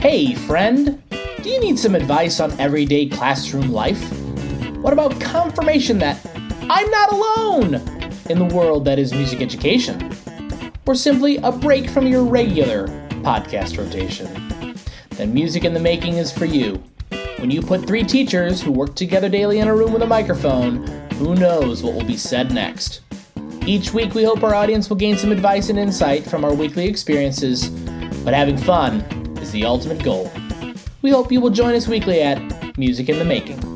Hey, friend! Do you need some advice on everyday classroom life? What about confirmation that I'm not alone in the world that is music education? Or simply a break from your regular podcast rotation? Then Music in the Making is for you. When you put three teachers who work together daily in a room with a microphone, who knows what will be said next? Each week, we hope our audience will gain some advice and insight from our weekly experiences, but having fun is the ultimate goal. We hope you will join us weekly at Music in the Making.